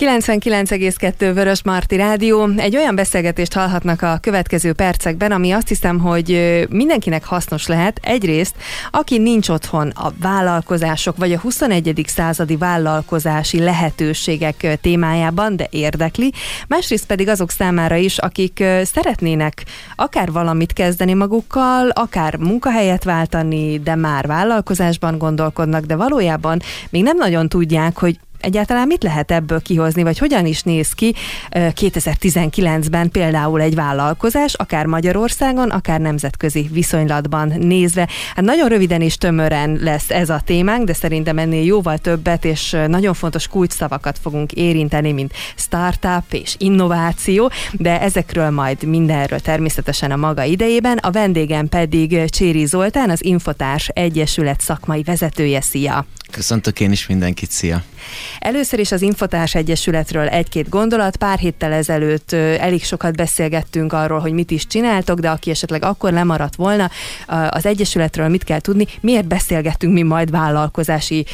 99,2 Vörös Marti Rádió. Egy olyan beszélgetést hallhatnak a következő percekben, ami azt hiszem, hogy mindenkinek hasznos lehet. Egyrészt, aki nincs otthon a vállalkozások vagy a 21. századi vállalkozási lehetőségek témájában, de érdekli. Másrészt pedig azok számára is, akik szeretnének akár valamit kezdeni magukkal, akár munkahelyet váltani, de már vállalkozásban gondolkodnak, de valójában még nem nagyon tudják, hogy egyáltalán mit lehet ebből kihozni, vagy hogyan is néz ki 2019-ben például egy vállalkozás, akár Magyarországon, akár nemzetközi viszonylatban nézve. Hát nagyon röviden és tömören lesz ez a témánk, de szerintem ennél jóval többet és nagyon fontos kulcsszavakat fogunk érinteni, mint startup és innováció, de ezekről majd mindenről természetesen a maga idejében. A vendégem pedig Cséri Zoltán, az Infotárs Egyesület szakmai vezetője. Szia! Köszöntök én is mindenkit, szia! Először is az Infotárs Egyesületről egy-két gondolat. Pár héttel ezelőtt elég sokat beszélgettünk arról, hogy mit is csináltok, de aki esetleg akkor lemaradt volna, az Egyesületről mit kell tudni, miért beszélgettünk mi majd vállalkozási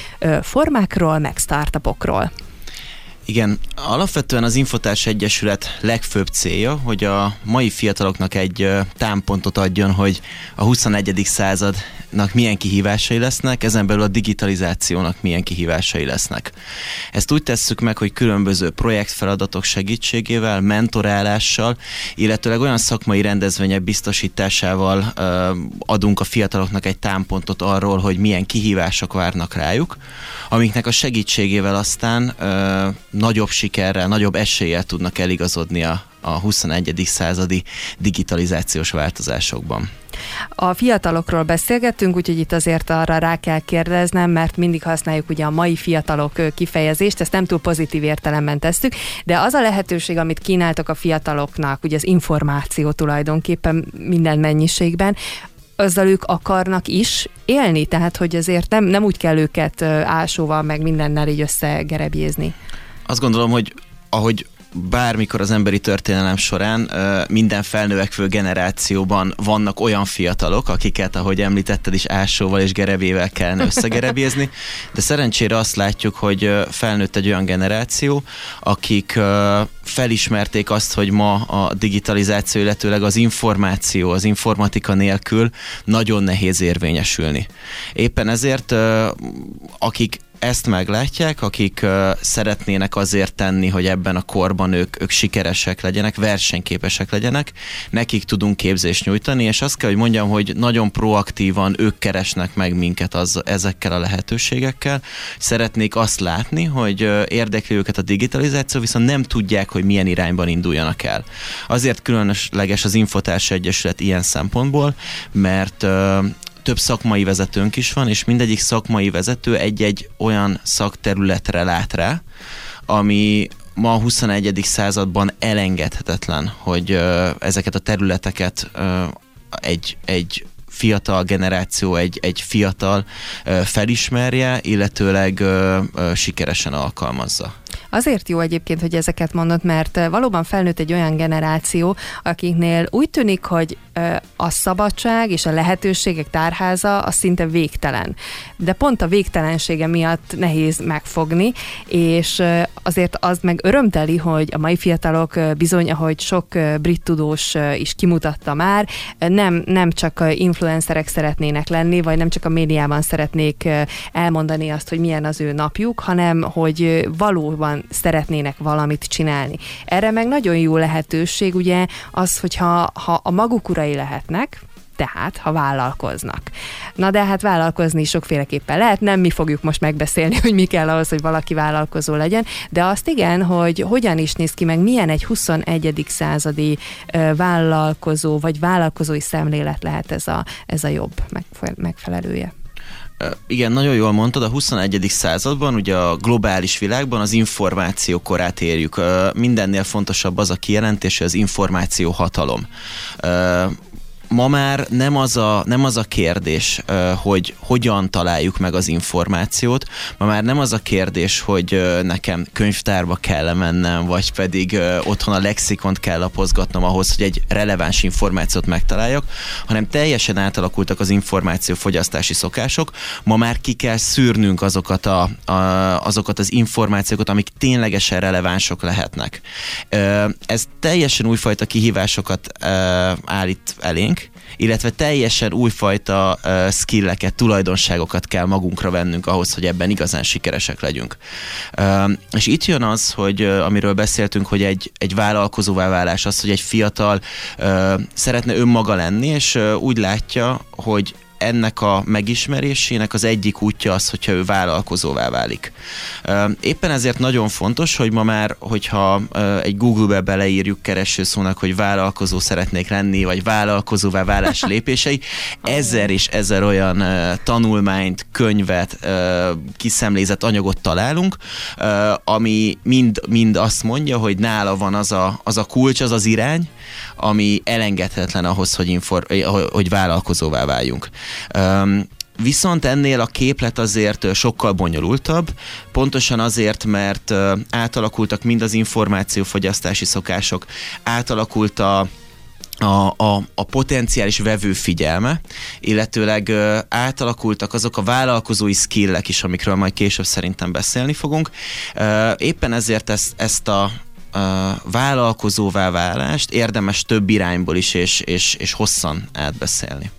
formákról, meg startupokról. Igen, alapvetően az Infotárs Egyesület legfőbb célja, hogy a mai fiataloknak egy támpontot adjon, hogy a 21. századnak milyen kihívásai lesznek, ezen belül a digitalizációnak milyen kihívásai lesznek. Ezt úgy tesszük meg, hogy különböző projektfeladatok segítségével, mentorálással, illetőleg olyan szakmai rendezvények biztosításával adunk a fiataloknak egy támpontot arról, hogy milyen kihívások várnak rájuk, amiknek a segítségével aztán nagyobb sikerrel, nagyobb eséllyel tudnak eligazodni a, a 21. századi digitalizációs változásokban. A fiatalokról beszélgettünk, úgyhogy itt azért arra rá kell kérdeznem, mert mindig használjuk ugye a mai fiatalok kifejezést, ezt nem túl pozitív értelemben tesszük, de az a lehetőség, amit kínáltok a fiataloknak, ugye az információ tulajdonképpen minden mennyiségben, azzal ők akarnak is élni, tehát hogy azért nem, nem úgy kell őket ásóval meg mindennel így összegerebjézni. Azt gondolom, hogy ahogy bármikor az emberi történelem során minden felnövekvő generációban vannak olyan fiatalok, akiket, ahogy említetted is, ásóval és gerevével kellene összegerebézni, de szerencsére azt látjuk, hogy felnőtt egy olyan generáció, akik felismerték azt, hogy ma a digitalizáció, illetőleg az információ, az informatika nélkül nagyon nehéz érvényesülni. Éppen ezért akik ezt meglátják, akik uh, szeretnének azért tenni, hogy ebben a korban ők, ők sikeresek legyenek, versenyképesek legyenek, nekik tudunk képzést nyújtani, és azt kell, hogy mondjam, hogy nagyon proaktívan ők keresnek meg minket az, ezekkel a lehetőségekkel. Szeretnék azt látni, hogy uh, érdekli őket a digitalizáció, viszont nem tudják, hogy milyen irányban induljanak el. Azért különleges az Infotárs Egyesület ilyen szempontból, mert uh, több szakmai vezetőnk is van, és mindegyik szakmai vezető egy-egy olyan szakterületre lát rá, ami ma a 21. században elengedhetetlen, hogy ezeket a területeket egy, egy fiatal generáció, egy, egy fiatal felismerje, illetőleg sikeresen alkalmazza. Azért jó egyébként, hogy ezeket mondod, mert valóban felnőtt egy olyan generáció, akiknél úgy tűnik, hogy a szabadság és a lehetőségek tárháza az szinte végtelen. De pont a végtelensége miatt nehéz megfogni, és azért az meg örömteli, hogy a mai fiatalok bizony, ahogy sok brit tudós is kimutatta már, nem, nem csak influencerek szeretnének lenni, vagy nem csak a médiában szeretnék elmondani azt, hogy milyen az ő napjuk, hanem hogy valóban szeretnének valamit csinálni. Erre meg nagyon jó lehetőség ugye az, hogyha ha a maguk urai lehetnek, tehát ha vállalkoznak. Na de hát vállalkozni sokféleképpen lehet, nem mi fogjuk most megbeszélni, hogy mi kell ahhoz, hogy valaki vállalkozó legyen, de azt igen, hogy hogyan is néz ki, meg milyen egy 21. századi vállalkozó, vagy vállalkozói szemlélet lehet ez a, ez a jobb megfelelője. Igen, nagyon jól mondtad, a 21. században, ugye a globális világban az információ korát érjük. Mindennél fontosabb az a kijelentés, hogy az információ hatalom ma már nem az a, nem az a kérdés, hogy hogyan találjuk meg az információt, ma már nem az a kérdés, hogy nekem könyvtárba kell mennem, vagy pedig otthon a lexikont kell lapozgatnom ahhoz, hogy egy releváns információt megtaláljak, hanem teljesen átalakultak az információfogyasztási szokások. Ma már ki kell szűrnünk azokat, a, a, azokat az információkat, amik ténylegesen relevánsok lehetnek. Ez teljesen újfajta kihívásokat állít elénk, illetve teljesen újfajta uh, skilleket, tulajdonságokat kell magunkra vennünk ahhoz, hogy ebben igazán sikeresek legyünk. Uh, és itt jön az, hogy uh, amiről beszéltünk, hogy egy, egy vállalkozóvá válás, az, hogy egy fiatal uh, szeretne önmaga lenni, és uh, úgy látja, hogy ennek a megismerésének az egyik útja az, hogyha ő vállalkozóvá válik. Éppen ezért nagyon fontos, hogy ma már, hogyha egy Google-be beleírjuk keresőszónak, hogy vállalkozó szeretnék lenni, vagy vállalkozóvá válás lépései, ezer és ezer olyan tanulmányt, könyvet, kiszemlézett anyagot találunk, ami mind, mind azt mondja, hogy nála van az a, az a kulcs, az az irány, ami elengedhetetlen ahhoz, hogy, infor, hogy vállalkozóvá váljunk. Viszont ennél a képlet azért sokkal bonyolultabb, pontosan azért, mert átalakultak mind az információfogyasztási szokások, átalakult a a, a, a potenciális vevő figyelme, illetőleg átalakultak azok a vállalkozói skillek is, amikről majd később szerintem beszélni fogunk. Éppen ezért ezt, ezt a, vállalkozóvá válást érdemes több irányból is és, és, és hosszan átbeszélni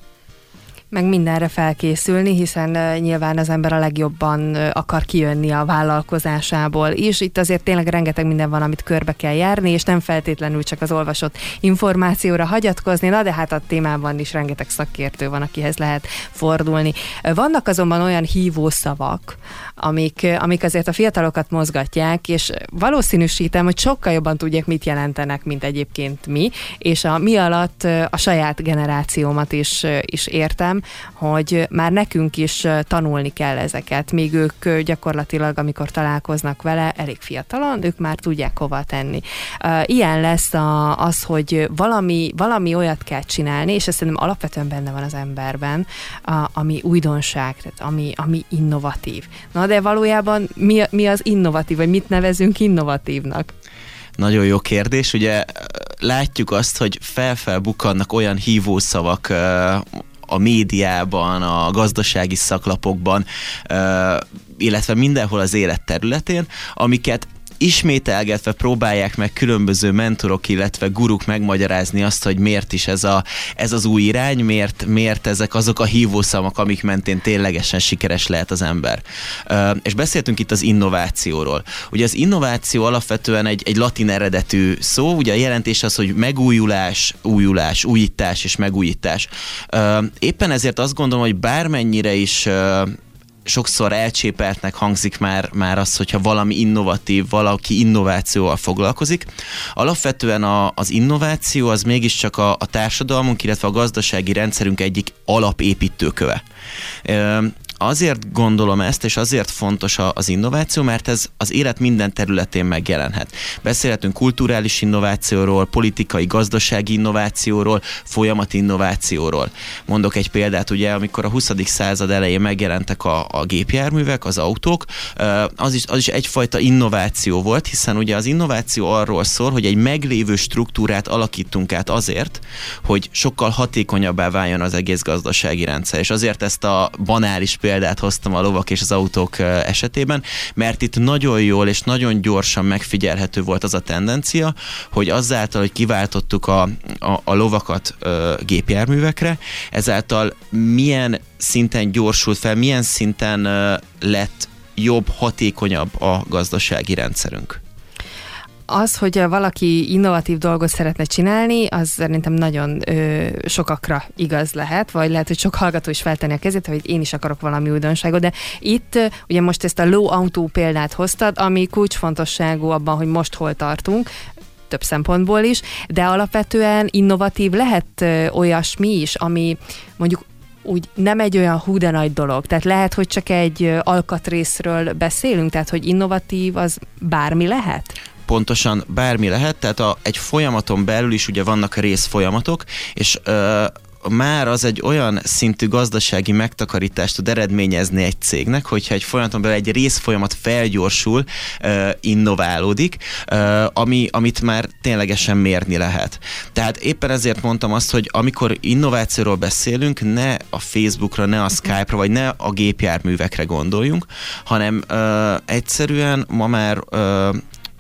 meg mindenre felkészülni, hiszen nyilván az ember a legjobban akar kijönni a vállalkozásából is. Itt azért tényleg rengeteg minden van, amit körbe kell járni, és nem feltétlenül csak az olvasott információra hagyatkozni, na de hát a témában is rengeteg szakértő van, akihez lehet fordulni. Vannak azonban olyan hívószavak, amik, amik azért a fiatalokat mozgatják, és valószínűsítem, hogy sokkal jobban tudják, mit jelentenek, mint egyébként mi, és a mi alatt a saját generációmat is, is értem, hogy már nekünk is tanulni kell ezeket, még ők gyakorlatilag, amikor találkoznak vele, elég fiatalon, ők már tudják hova tenni. Ilyen lesz az, hogy valami, valami olyat kell csinálni, és ez szerintem alapvetően benne van az emberben, ami újdonság, tehát ami, ami innovatív. Na de valójában mi, mi az innovatív, vagy mit nevezünk innovatívnak? Nagyon jó kérdés. Ugye látjuk azt, hogy felfelbukkannak olyan hívószavak a médiában, a gazdasági szaklapokban, illetve mindenhol az élet területén, amiket ismételgetve próbálják meg különböző mentorok, illetve guruk megmagyarázni azt, hogy miért is ez, a, ez az új irány, miért, miért ezek azok a hívószavak, amik mentén ténylegesen sikeres lehet az ember. És beszéltünk itt az innovációról. Ugye az innováció alapvetően egy, egy latin eredetű szó, ugye a jelentés az, hogy megújulás, újulás, újítás és megújítás. Éppen ezért azt gondolom, hogy bármennyire is sokszor elcsépeltnek hangzik már, már az, hogyha valami innovatív, valaki innovációval foglalkozik. Alapvetően a, az innováció az mégiscsak a, a társadalmunk, illetve a gazdasági rendszerünk egyik alapépítőköve. Azért gondolom ezt, és azért fontos az innováció, mert ez az élet minden területén megjelenhet. Beszélhetünk kulturális innovációról, politikai, gazdasági innovációról, folyamat innovációról. Mondok egy példát, ugye, amikor a 20. század elején megjelentek a, a gépjárművek, az autók, az is, az is egyfajta innováció volt, hiszen ugye az innováció arról szól, hogy egy meglévő struktúrát alakítunk át azért, hogy sokkal hatékonyabbá váljon az egész gazdasági rendszer. És azért ezt a banális példát hoztam a lovak és az autók esetében, mert itt nagyon jól és nagyon gyorsan megfigyelhető volt az a tendencia, hogy azáltal, hogy kiváltottuk a, a, a lovakat ö, gépjárművekre, ezáltal milyen szinten gyorsult fel, milyen szinten ö, lett jobb, hatékonyabb a gazdasági rendszerünk az, hogy valaki innovatív dolgot szeretne csinálni, az szerintem nagyon ö, sokakra igaz lehet, vagy lehet, hogy sok hallgató is feltenni a kezét, hogy én is akarok valami újdonságot, de itt ugye most ezt a low autó példát hoztad, ami kulcsfontosságú abban, hogy most hol tartunk, több szempontból is, de alapvetően innovatív lehet ö, olyasmi is, ami mondjuk úgy nem egy olyan hú de nagy dolog. Tehát lehet, hogy csak egy alkatrészről beszélünk, tehát hogy innovatív az bármi lehet? Pontosan bármi lehet, tehát a, egy folyamaton belül is ugye vannak részfolyamatok, és ö, már az egy olyan szintű gazdasági megtakarítást tud eredményezni egy cégnek, hogyha egy folyamaton belül egy részfolyamat felgyorsul, innoválódik, ami, amit már ténylegesen mérni lehet. Tehát éppen ezért mondtam azt, hogy amikor innovációról beszélünk, ne a Facebookra, ne a Skype-ra, vagy ne a gépjárművekre gondoljunk, hanem egyszerűen ma már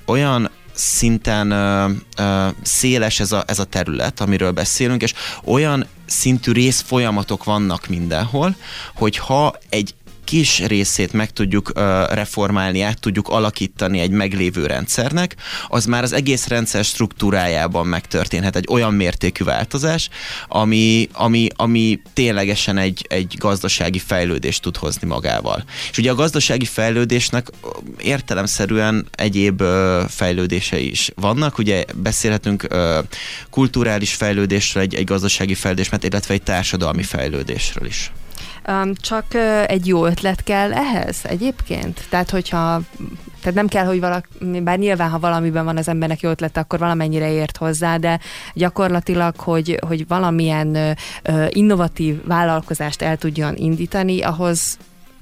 olyan szinten ö, ö, széles ez a, ez a terület, amiről beszélünk, és olyan szintű részfolyamatok vannak mindenhol, hogy ha egy kis részét meg tudjuk reformálni, át tudjuk alakítani egy meglévő rendszernek, az már az egész rendszer struktúrájában megtörténhet egy olyan mértékű változás, ami, ami, ami ténylegesen egy, egy gazdasági fejlődést tud hozni magával. És ugye a gazdasági fejlődésnek értelemszerűen egyéb fejlődései is vannak, ugye beszélhetünk kulturális fejlődésről, egy, egy gazdasági fejlődésről, illetve egy társadalmi fejlődésről is. Csak egy jó ötlet kell ehhez egyébként? Tehát, hogyha tehát nem kell, hogy valaki, bár nyilván, ha valamiben van az embernek jó ötlete, akkor valamennyire ért hozzá, de gyakorlatilag, hogy, hogy valamilyen innovatív vállalkozást el tudjon indítani, ahhoz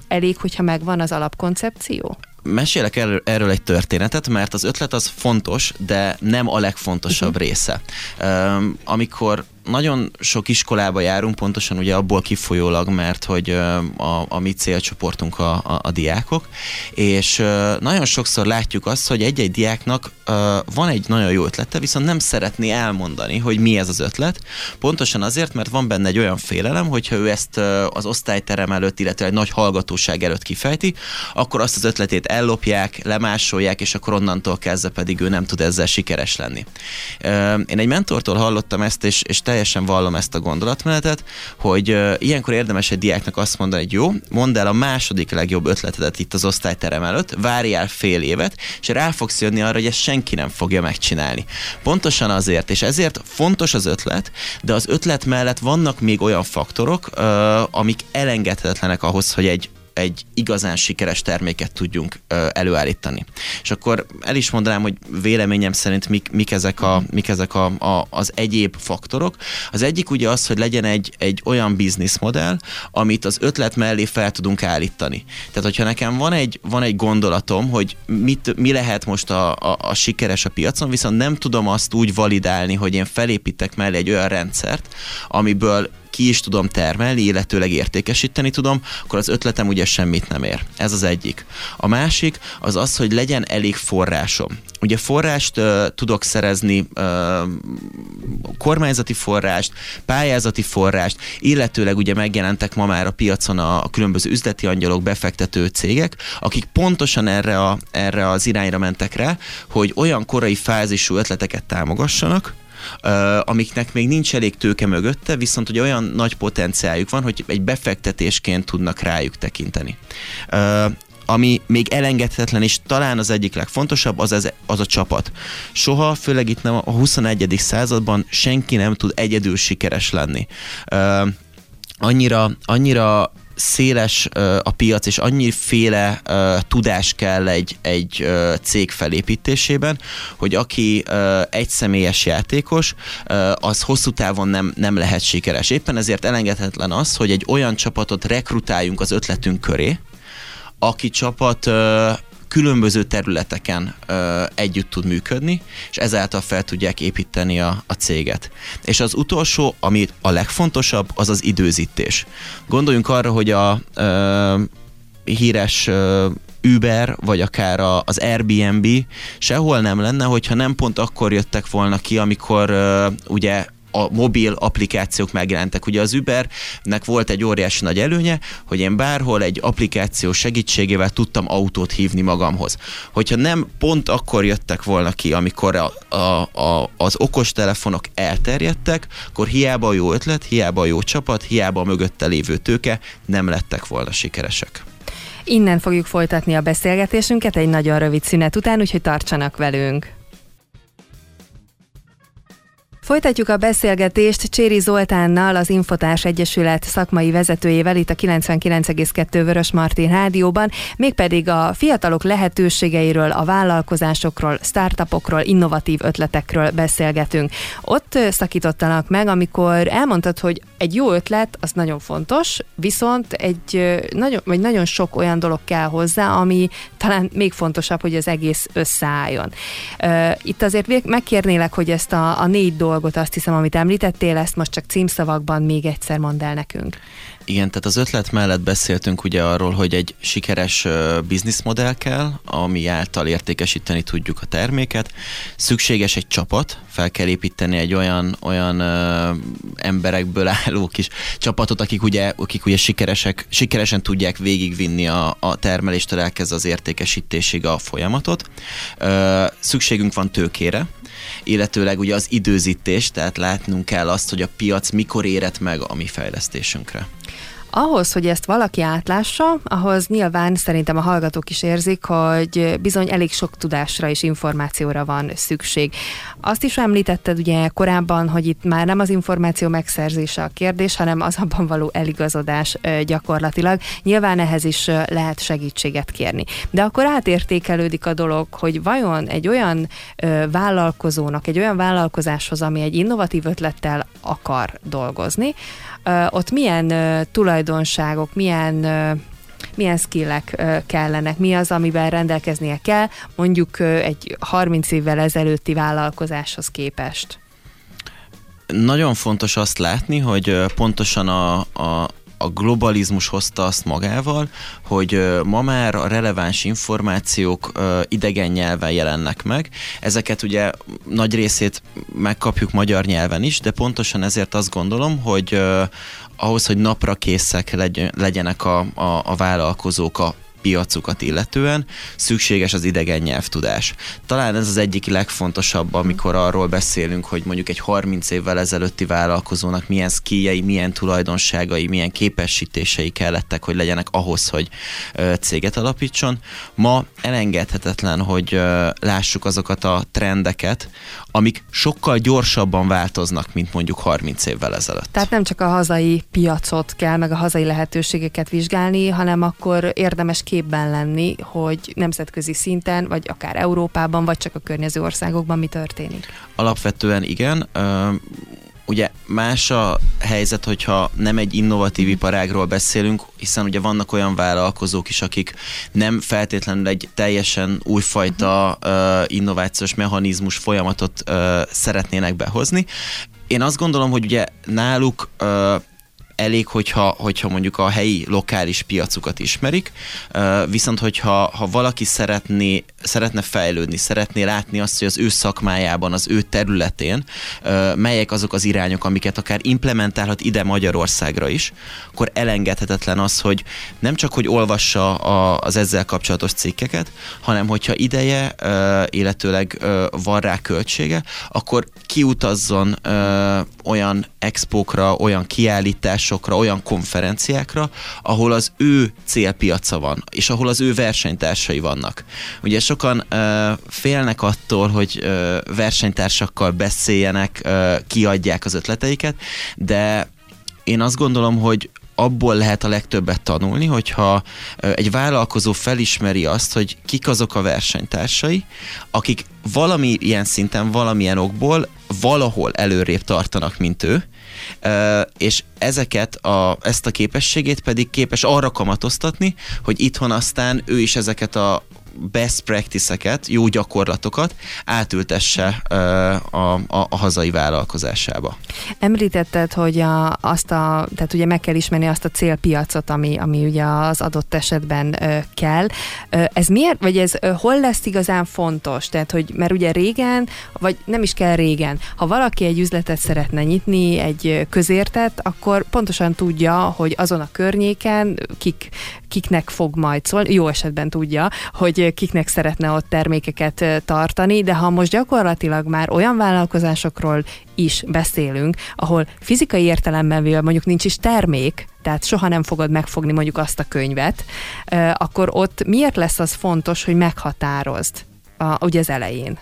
elég, hogyha megvan az alapkoncepció? mesélek erről, erről egy történetet, mert az ötlet az fontos, de nem a legfontosabb uh-huh. része. Um, amikor nagyon sok iskolába járunk, pontosan ugye abból kifolyólag, mert hogy a, a mi célcsoportunk a, a, a diákok, és nagyon sokszor látjuk azt, hogy egy-egy diáknak van egy nagyon jó ötlete, viszont nem szeretné elmondani, hogy mi ez az ötlet, pontosan azért, mert van benne egy olyan félelem, hogyha ő ezt az osztályterem előtt, illetve egy nagy hallgatóság előtt kifejti, akkor azt az ötletét ellopják, lemásolják, és akkor onnantól kezdve pedig ő nem tud ezzel sikeres lenni. Én egy mentortól hallottam ezt, és, és te teljesen vallom ezt a gondolatmenetet, hogy ilyenkor érdemes egy diáknak azt mondani, hogy jó, mondd el a második legjobb ötletedet itt az osztályterem előtt, várjál fél évet, és rá fogsz jönni arra, hogy ezt senki nem fogja megcsinálni. Pontosan azért, és ezért fontos az ötlet, de az ötlet mellett vannak még olyan faktorok, amik elengedhetetlenek ahhoz, hogy egy egy igazán sikeres terméket tudjunk előállítani. És akkor el is mondanám, hogy véleményem szerint mik, mik ezek, a, mik ezek a, a, az egyéb faktorok. Az egyik ugye az, hogy legyen egy, egy olyan bizniszmodell, amit az ötlet mellé fel tudunk állítani. Tehát, hogyha nekem van egy, van egy gondolatom, hogy mit, mi lehet most a, a, a sikeres a piacon, viszont nem tudom azt úgy validálni, hogy én felépítek mellé egy olyan rendszert, amiből ki is tudom termelni, illetőleg értékesíteni tudom, akkor az ötletem ugye semmit nem ér. Ez az egyik. A másik az az, hogy legyen elég forrásom. Ugye forrást uh, tudok szerezni, uh, kormányzati forrást, pályázati forrást, illetőleg ugye megjelentek ma már a piacon a, a különböző üzleti angyalok, befektető cégek, akik pontosan erre, a, erre az irányra mentek rá, hogy olyan korai fázisú ötleteket támogassanak, amiknek még nincs elég tőke mögötte, viszont hogy olyan nagy potenciáljuk van, hogy egy befektetésként tudnak rájuk tekinteni ami még elengedhetetlen, és talán az egyik legfontosabb, az, az, az a csapat. Soha, főleg itt nem a 21. században senki nem tud egyedül sikeres lenni. Annyira, annyira széles a piac, és annyiféle tudás kell egy, egy cég felépítésében, hogy aki egy személyes játékos, az hosszú távon nem, nem lehet sikeres. Éppen ezért elengedhetetlen az, hogy egy olyan csapatot rekrutáljunk az ötletünk köré, aki csapat különböző területeken ö, együtt tud működni, és ezáltal fel tudják építeni a, a céget. És az utolsó, ami a legfontosabb, az az időzítés. Gondoljunk arra, hogy a ö, híres ö, Uber, vagy akár a, az Airbnb sehol nem lenne, hogyha nem pont akkor jöttek volna ki, amikor ugye a mobil applikációk megjelentek. Ugye az Ubernek volt egy óriási nagy előnye, hogy én bárhol egy applikáció segítségével tudtam autót hívni magamhoz. Hogyha nem pont akkor jöttek volna ki, amikor a, a, a, az okostelefonok elterjedtek, akkor hiába a jó ötlet, hiába a jó csapat, hiába a mögötte lévő tőke nem lettek volna sikeresek. Innen fogjuk folytatni a beszélgetésünket egy nagyon rövid szünet után, úgyhogy tartsanak velünk. Folytatjuk a beszélgetést Cséri Zoltánnal, az Infotárs Egyesület szakmai vezetőjével itt a 99,2 Vörös Martin rádióban, mégpedig a fiatalok lehetőségeiről, a vállalkozásokról, startupokról, innovatív ötletekről beszélgetünk. Ott szakítottalak meg, amikor elmondtad, hogy egy jó ötlet, az nagyon fontos, viszont egy nagyon, vagy nagyon sok olyan dolog kell hozzá, ami talán még fontosabb, hogy az egész összeálljon. Itt azért megkérnélek, hogy ezt a, a négy dolgot, azt hiszem, amit említettél, ezt most csak címszavakban még egyszer mondd el nekünk. Igen, tehát az ötlet mellett beszéltünk ugye arról, hogy egy sikeres bizniszmodell kell, ami által értékesíteni tudjuk a terméket. Szükséges egy csapat, fel kell építeni egy olyan, olyan ö, emberekből álló kis csapatot, akik ugye, akik ugye sikeresek, sikeresen tudják végigvinni a, a termeléstől elkezdve az értékesítésig a folyamatot. Ö, szükségünk van tőkére, illetőleg ugye az időzítés, tehát látnunk kell azt, hogy a piac mikor érett meg a mi fejlesztésünkre. Ahhoz, hogy ezt valaki átlássa, ahhoz nyilván szerintem a hallgatók is érzik, hogy bizony elég sok tudásra és információra van szükség. Azt is említetted ugye korábban, hogy itt már nem az információ megszerzése a kérdés, hanem az abban való eligazodás gyakorlatilag. Nyilván ehhez is lehet segítséget kérni. De akkor átértékelődik a dolog, hogy vajon egy olyan vállalkozónak, egy olyan vállalkozáshoz, ami egy innovatív ötlettel akar dolgozni, ott milyen tulajdonságok, milyen milyen skillek kellenek, mi az, amivel rendelkeznie kell, mondjuk egy 30 évvel ezelőtti vállalkozáshoz képest? Nagyon fontos azt látni, hogy pontosan a, a, a globalizmus hozta azt magával, hogy ma már a releváns információk idegen nyelven jelennek meg. Ezeket ugye nagy részét megkapjuk magyar nyelven is, de pontosan ezért azt gondolom, hogy ahhoz, hogy napra készek legyenek a, a, a vállalkozók a piacukat illetően szükséges az idegen nyelvtudás. Talán ez az egyik legfontosabb, amikor arról beszélünk, hogy mondjuk egy 30 évvel ezelőtti vállalkozónak milyen skilljei, milyen tulajdonságai, milyen képesítései kellettek, hogy legyenek ahhoz, hogy céget alapítson. Ma elengedhetetlen, hogy lássuk azokat a trendeket, amik sokkal gyorsabban változnak, mint mondjuk 30 évvel ezelőtt. Tehát nem csak a hazai piacot kell, meg a hazai lehetőségeket vizsgálni, hanem akkor érdemes képben lenni, hogy nemzetközi szinten, vagy akár Európában, vagy csak a környező országokban mi történik. Alapvetően igen. Ugye más a helyzet, hogyha nem egy innovatív iparágról beszélünk, hiszen ugye vannak olyan vállalkozók is, akik nem feltétlenül egy teljesen újfajta uh, innovációs mechanizmus folyamatot szeretnének behozni. Én azt gondolom, hogy ugye náluk elég, hogyha, hogyha mondjuk a helyi lokális piacukat ismerik, viszont hogyha ha valaki szeretné, szeretne fejlődni, szeretné látni azt, hogy az ő szakmájában, az ő területén melyek azok az irányok, amiket akár implementálhat ide Magyarországra is, akkor elengedhetetlen az, hogy nem csak, hogy olvassa a, az ezzel kapcsolatos cikkeket, hanem hogyha ideje, illetőleg van rá költsége, akkor kiutazzon olyan expókra, olyan kiállításokra, olyan konferenciákra, ahol az ő célpiaca van, és ahol az ő versenytársai vannak. Ugye sokan uh, félnek attól, hogy uh, versenytársakkal beszéljenek, uh, kiadják az ötleteiket, de én azt gondolom, hogy abból lehet a legtöbbet tanulni, hogyha egy vállalkozó felismeri azt, hogy kik azok a versenytársai, akik valami ilyen szinten, valamilyen okból valahol előrébb tartanak, mint ő, és ezeket a, ezt a képességét pedig képes arra kamatoztatni, hogy itthon aztán ő is ezeket a best practice-eket, jó gyakorlatokat átültesse a, a, a hazai vállalkozásába. Említetted, hogy a, azt a, tehát ugye meg kell ismerni azt a célpiacot, ami, ami ugye az adott esetben kell. Ez miért, vagy ez hol lesz igazán fontos? Tehát, hogy mert ugye régen, vagy nem is kell régen, ha valaki egy üzletet szeretne nyitni, egy közértet, akkor pontosan tudja, hogy azon a környéken kik, kiknek fog majd szólni, jó esetben tudja, hogy kiknek szeretne ott termékeket tartani, de ha most gyakorlatilag már olyan vállalkozásokról is beszélünk, ahol fizikai értelemben véve mondjuk nincs is termék, tehát soha nem fogod megfogni mondjuk azt a könyvet, akkor ott miért lesz az fontos, hogy meghatározd a, ugye az elején?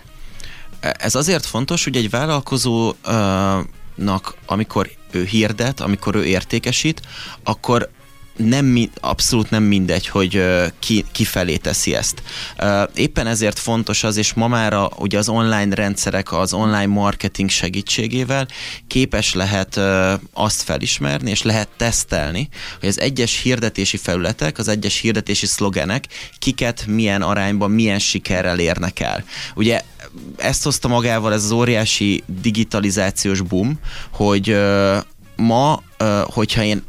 Ez azért fontos, hogy egy vállalkozónak, amikor ő hirdet, amikor ő értékesít, akkor nem, abszolút nem mindegy, hogy ki, kifelé teszi ezt. Éppen ezért fontos az, és ma már a, ugye az online rendszerek, az online marketing segítségével képes lehet azt felismerni, és lehet tesztelni, hogy az egyes hirdetési felületek, az egyes hirdetési szlogenek kiket milyen arányban, milyen sikerrel érnek el. Ugye ezt hozta magával ez az óriási digitalizációs boom, hogy ma, hogyha én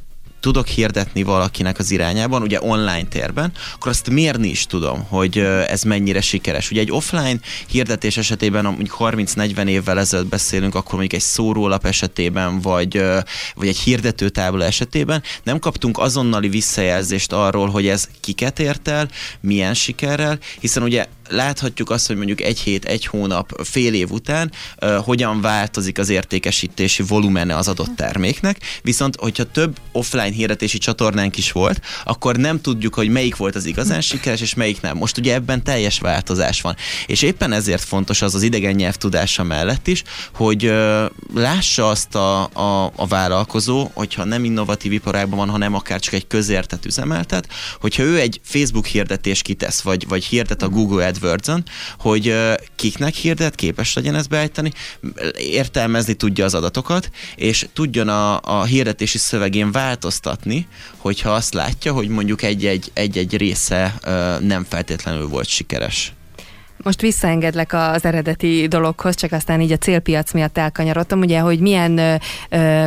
tudok hirdetni valakinek az irányában, ugye online térben, akkor azt mérni is tudom, hogy ez mennyire sikeres. Ugye egy offline hirdetés esetében, mondjuk 30-40 évvel ezelőtt beszélünk, akkor mondjuk egy szórólap esetében, vagy, vagy egy hirdetőtábla esetében nem kaptunk azonnali visszajelzést arról, hogy ez kiket ért el, milyen sikerrel, hiszen ugye láthatjuk azt, hogy mondjuk egy hét, egy hónap, fél év után uh, hogyan változik az értékesítési volumene az adott terméknek, viszont hogyha több offline hirdetési csatornánk is volt, akkor nem tudjuk, hogy melyik volt az igazán sikeres, és melyik nem. Most ugye ebben teljes változás van. És éppen ezért fontos az az idegen nyelv tudása mellett is, hogy uh, lássa azt a, a, a vállalkozó, hogyha nem innovatív iparágban van, hanem akár csak egy közértet üzemeltet, hogyha ő egy Facebook hirdetés kitesz, vagy, vagy hirdet a Google AdWords-on, hogy kiknek hirdet, képes legyen ezt beállítani, értelmezni tudja az adatokat, és tudjon a, a hirdetési szövegén változtatni, hogyha azt látja, hogy mondjuk egy-egy, egy-egy része nem feltétlenül volt sikeres. Most visszaengedlek az eredeti dologhoz, csak aztán így a célpiac miatt elkanyarodtam, ugye, hogy milyen,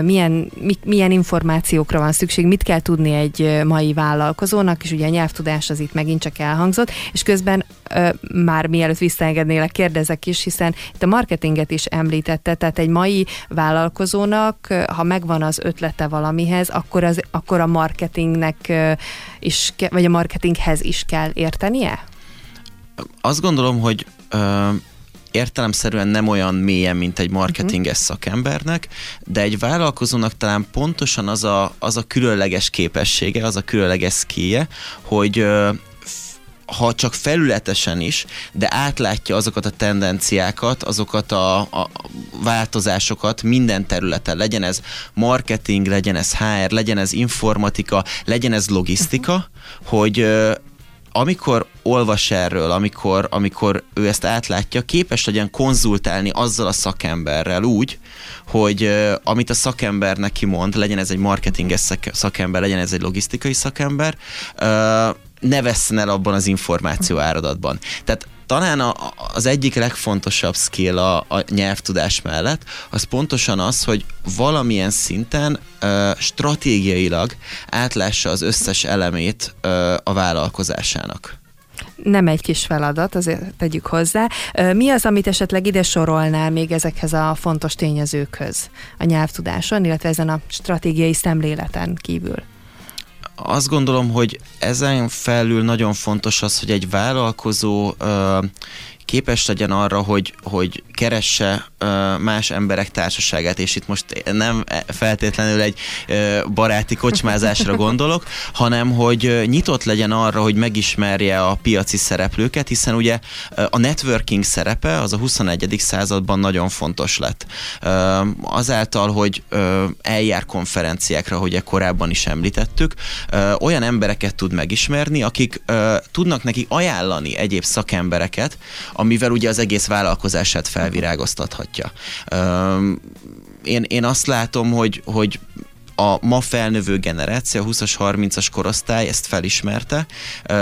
milyen, milyen információkra van szükség, mit kell tudni egy mai vállalkozónak, és ugye a nyelvtudás az itt megint csak elhangzott, és közben már mielőtt visszaengednélek, kérdezek is, hiszen itt a marketinget is említette, tehát egy mai vállalkozónak, ha megvan az ötlete valamihez, akkor, az, akkor a marketingnek is, vagy a marketinghez is kell értenie? Azt gondolom, hogy ö, értelemszerűen nem olyan mélyen, mint egy marketinges uh-huh. szakembernek, de egy vállalkozónak talán pontosan az a, az a különleges képessége, az a különleges skije, hogy ö, ha csak felületesen is, de átlátja azokat a tendenciákat, azokat a, a változásokat minden területen. Legyen ez marketing, legyen ez HR, legyen ez informatika, legyen ez logisztika, uh-huh. hogy amikor olvas erről, amikor, amikor ő ezt átlátja, képes legyen konzultálni azzal a szakemberrel úgy, hogy uh, amit a szakember neki mond, legyen ez egy marketinges szakember, legyen ez egy logisztikai szakember, uh, ne vesszen el abban az információ áradatban. Tehát talán a, az egyik legfontosabb skill a, a nyelvtudás mellett, az pontosan az, hogy valamilyen szinten ö, stratégiailag átlássa az összes elemét ö, a vállalkozásának nem egy kis feladat, azért tegyük hozzá. Mi az, amit esetleg ide sorolnál még ezekhez a fontos tényezőkhöz a nyelvtudáson, illetve ezen a stratégiai szemléleten kívül? Azt gondolom, hogy ezen felül nagyon fontos az, hogy egy vállalkozó képes legyen arra, hogy, hogy keresse más emberek társaságát, és itt most nem feltétlenül egy baráti kocsmázásra gondolok, hanem hogy nyitott legyen arra, hogy megismerje a piaci szereplőket, hiszen ugye a networking szerepe az a 21. században nagyon fontos lett. Azáltal, hogy eljár konferenciákra, hogy korábban is említettük, olyan embereket tud megismerni, akik tudnak neki ajánlani egyéb szakembereket, amivel ugye az egész vállalkozását felvirágoztathatja. Én, én azt látom, hogy, hogy a ma felnövő generáció, a 20-as, 30-as korosztály ezt felismerte.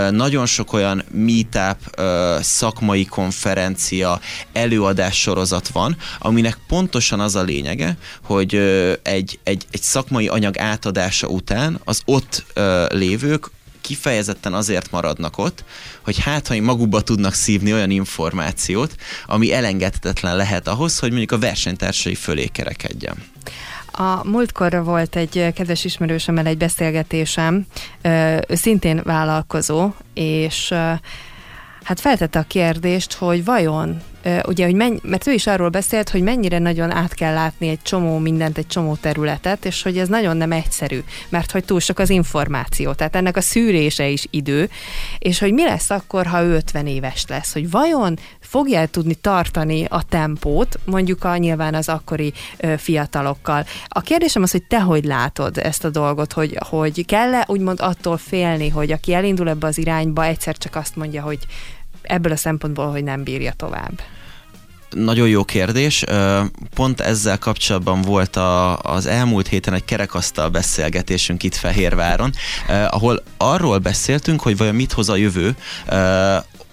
Nagyon sok olyan meetup, szakmai konferencia, előadás sorozat van, aminek pontosan az a lényege, hogy egy, egy, egy szakmai anyag átadása után az ott lévők kifejezetten azért maradnak ott, hogy hát, ha magukba tudnak szívni olyan információt, ami elengedhetetlen lehet ahhoz, hogy mondjuk a versenytársai fölé kerekedjen. A múltkor volt egy kedves ismerősömmel egy beszélgetésem, ő szintén vállalkozó, és hát feltette a kérdést, hogy vajon ugye, hogy menny, mert ő is arról beszélt, hogy mennyire nagyon át kell látni egy csomó mindent, egy csomó területet, és hogy ez nagyon nem egyszerű, mert hogy túl sok az információ, tehát ennek a szűrése is idő, és hogy mi lesz akkor, ha ő 50 éves lesz, hogy vajon fogja tudni tartani a tempót, mondjuk a nyilván az akkori ö, fiatalokkal. A kérdésem az, hogy te hogy látod ezt a dolgot, hogy, hogy kell-e úgymond attól félni, hogy aki elindul ebbe az irányba, egyszer csak azt mondja, hogy ebből a szempontból, hogy nem bírja tovább? Nagyon jó kérdés. Pont ezzel kapcsolatban volt a, az elmúlt héten egy kerekasztal beszélgetésünk itt Fehérváron, ahol arról beszéltünk, hogy vajon mit hoz a jövő,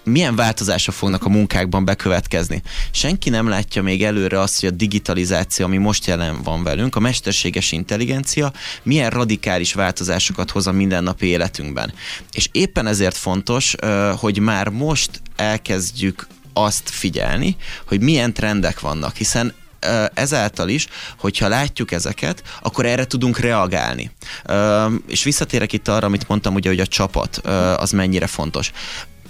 milyen változások fognak a munkákban bekövetkezni. Senki nem látja még előre azt, hogy a digitalizáció, ami most jelen van velünk, a mesterséges intelligencia milyen radikális változásokat hoz a mindennapi életünkben. És éppen ezért fontos, hogy már most elkezdjük azt figyelni, hogy milyen trendek vannak, hiszen ezáltal is, hogyha látjuk ezeket, akkor erre tudunk reagálni. És visszatérek itt arra, amit mondtam, ugye, hogy a csapat az mennyire fontos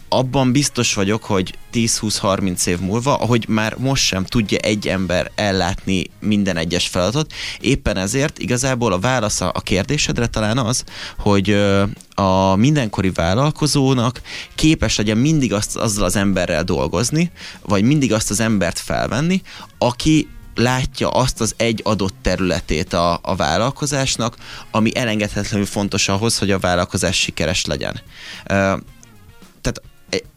abban biztos vagyok, hogy 10-20-30 év múlva, ahogy már most sem tudja egy ember ellátni minden egyes feladatot, éppen ezért igazából a válasz a kérdésedre talán az, hogy a mindenkori vállalkozónak képes legyen mindig azt, azzal az emberrel dolgozni, vagy mindig azt az embert felvenni, aki látja azt az egy adott területét a, a vállalkozásnak, ami elengedhetetlenül fontos ahhoz, hogy a vállalkozás sikeres legyen.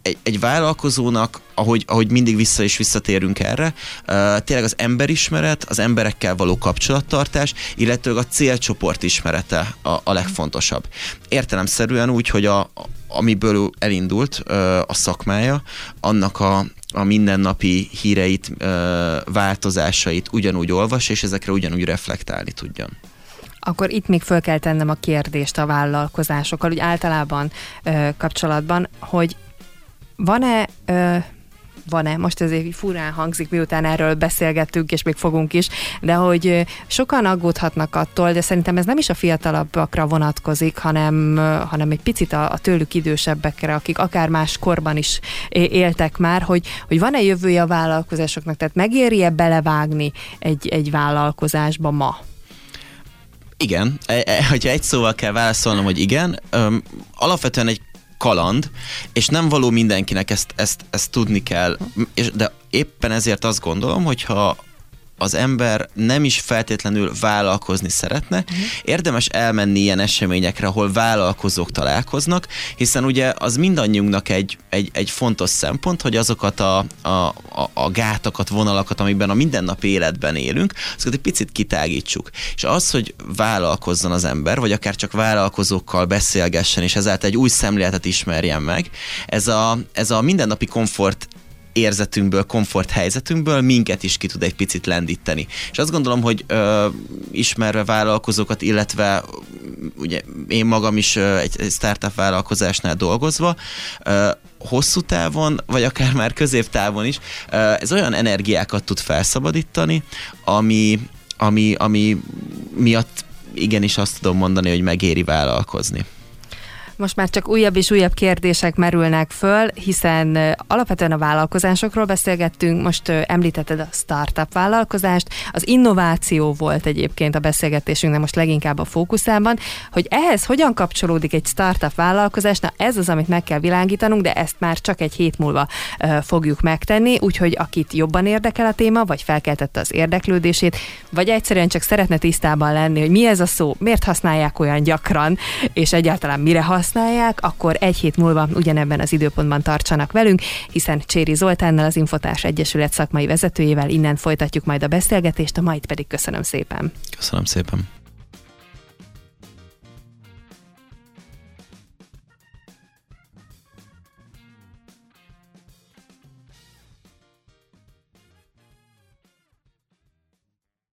Egy, egy vállalkozónak, ahogy, ahogy mindig vissza és visszatérünk erre, uh, tényleg az emberismeret, az emberekkel való kapcsolattartás, illetve a célcsoport ismerete a, a legfontosabb. Értelemszerűen úgy, hogy a, amiből elindult uh, a szakmája, annak a, a mindennapi híreit, uh, változásait ugyanúgy olvas, és ezekre ugyanúgy reflektálni tudjon. Akkor itt még föl kell tennem a kérdést a vállalkozásokkal, úgy általában ö, kapcsolatban, hogy van-e van-e, most ez egy furán hangzik, miután erről beszélgettünk, és még fogunk is, de hogy sokan aggódhatnak attól, de szerintem ez nem is a fiatalabbakra vonatkozik, hanem, hanem egy picit a, a tőlük idősebbekre, akik akár más korban is éltek már, hogy, hogy van-e jövője a vállalkozásoknak, tehát megéri-e belevágni egy, egy vállalkozásba ma? Igen, e, e, hogyha egy szóval kell válaszolnom, hogy igen, alapvetően egy kaland, és nem való mindenkinek ezt, ezt, ezt tudni kell, és, de éppen ezért azt gondolom, hogyha az ember nem is feltétlenül vállalkozni szeretne, uh-huh. érdemes elmenni ilyen eseményekre, ahol vállalkozók találkoznak, hiszen ugye az mindannyiunknak egy, egy, egy fontos szempont, hogy azokat a, a, a, a gátakat, vonalakat, amikben a mindennapi életben élünk, azokat egy picit kitágítsuk. És az, hogy vállalkozzon az ember, vagy akár csak vállalkozókkal beszélgessen, és ezáltal egy új szemléletet ismerjen meg, ez a, ez a mindennapi komfort érzetünkből, komfort helyzetünkből minket is ki tud egy picit lendíteni. És azt gondolom, hogy ö, ismerve vállalkozókat, illetve ugye én magam is ö, egy, egy startup vállalkozásnál dolgozva, ö, hosszú távon, vagy akár már középtávon is, ö, ez olyan energiákat tud felszabadítani, ami, ami, ami miatt igenis azt tudom mondani, hogy megéri vállalkozni. Most már csak újabb és újabb kérdések merülnek föl, hiszen alapvetően a vállalkozásokról beszélgettünk, most említetted a startup vállalkozást, az innováció volt egyébként a beszélgetésünknek most leginkább a fókuszában, hogy ehhez hogyan kapcsolódik egy startup vállalkozás, na ez az, amit meg kell világítanunk, de ezt már csak egy hét múlva fogjuk megtenni, úgyhogy akit jobban érdekel a téma, vagy felkeltette az érdeklődését, vagy egyszerűen csak szeretne tisztában lenni, hogy mi ez a szó, miért használják olyan gyakran, és egyáltalán mire használják, használják, akkor egy hét múlva ugyanebben az időpontban tartsanak velünk, hiszen Cséri Zoltánnal, az Infotárs Egyesület szakmai vezetőjével innen folytatjuk majd a beszélgetést, a majd pedig köszönöm szépen. Köszönöm szépen.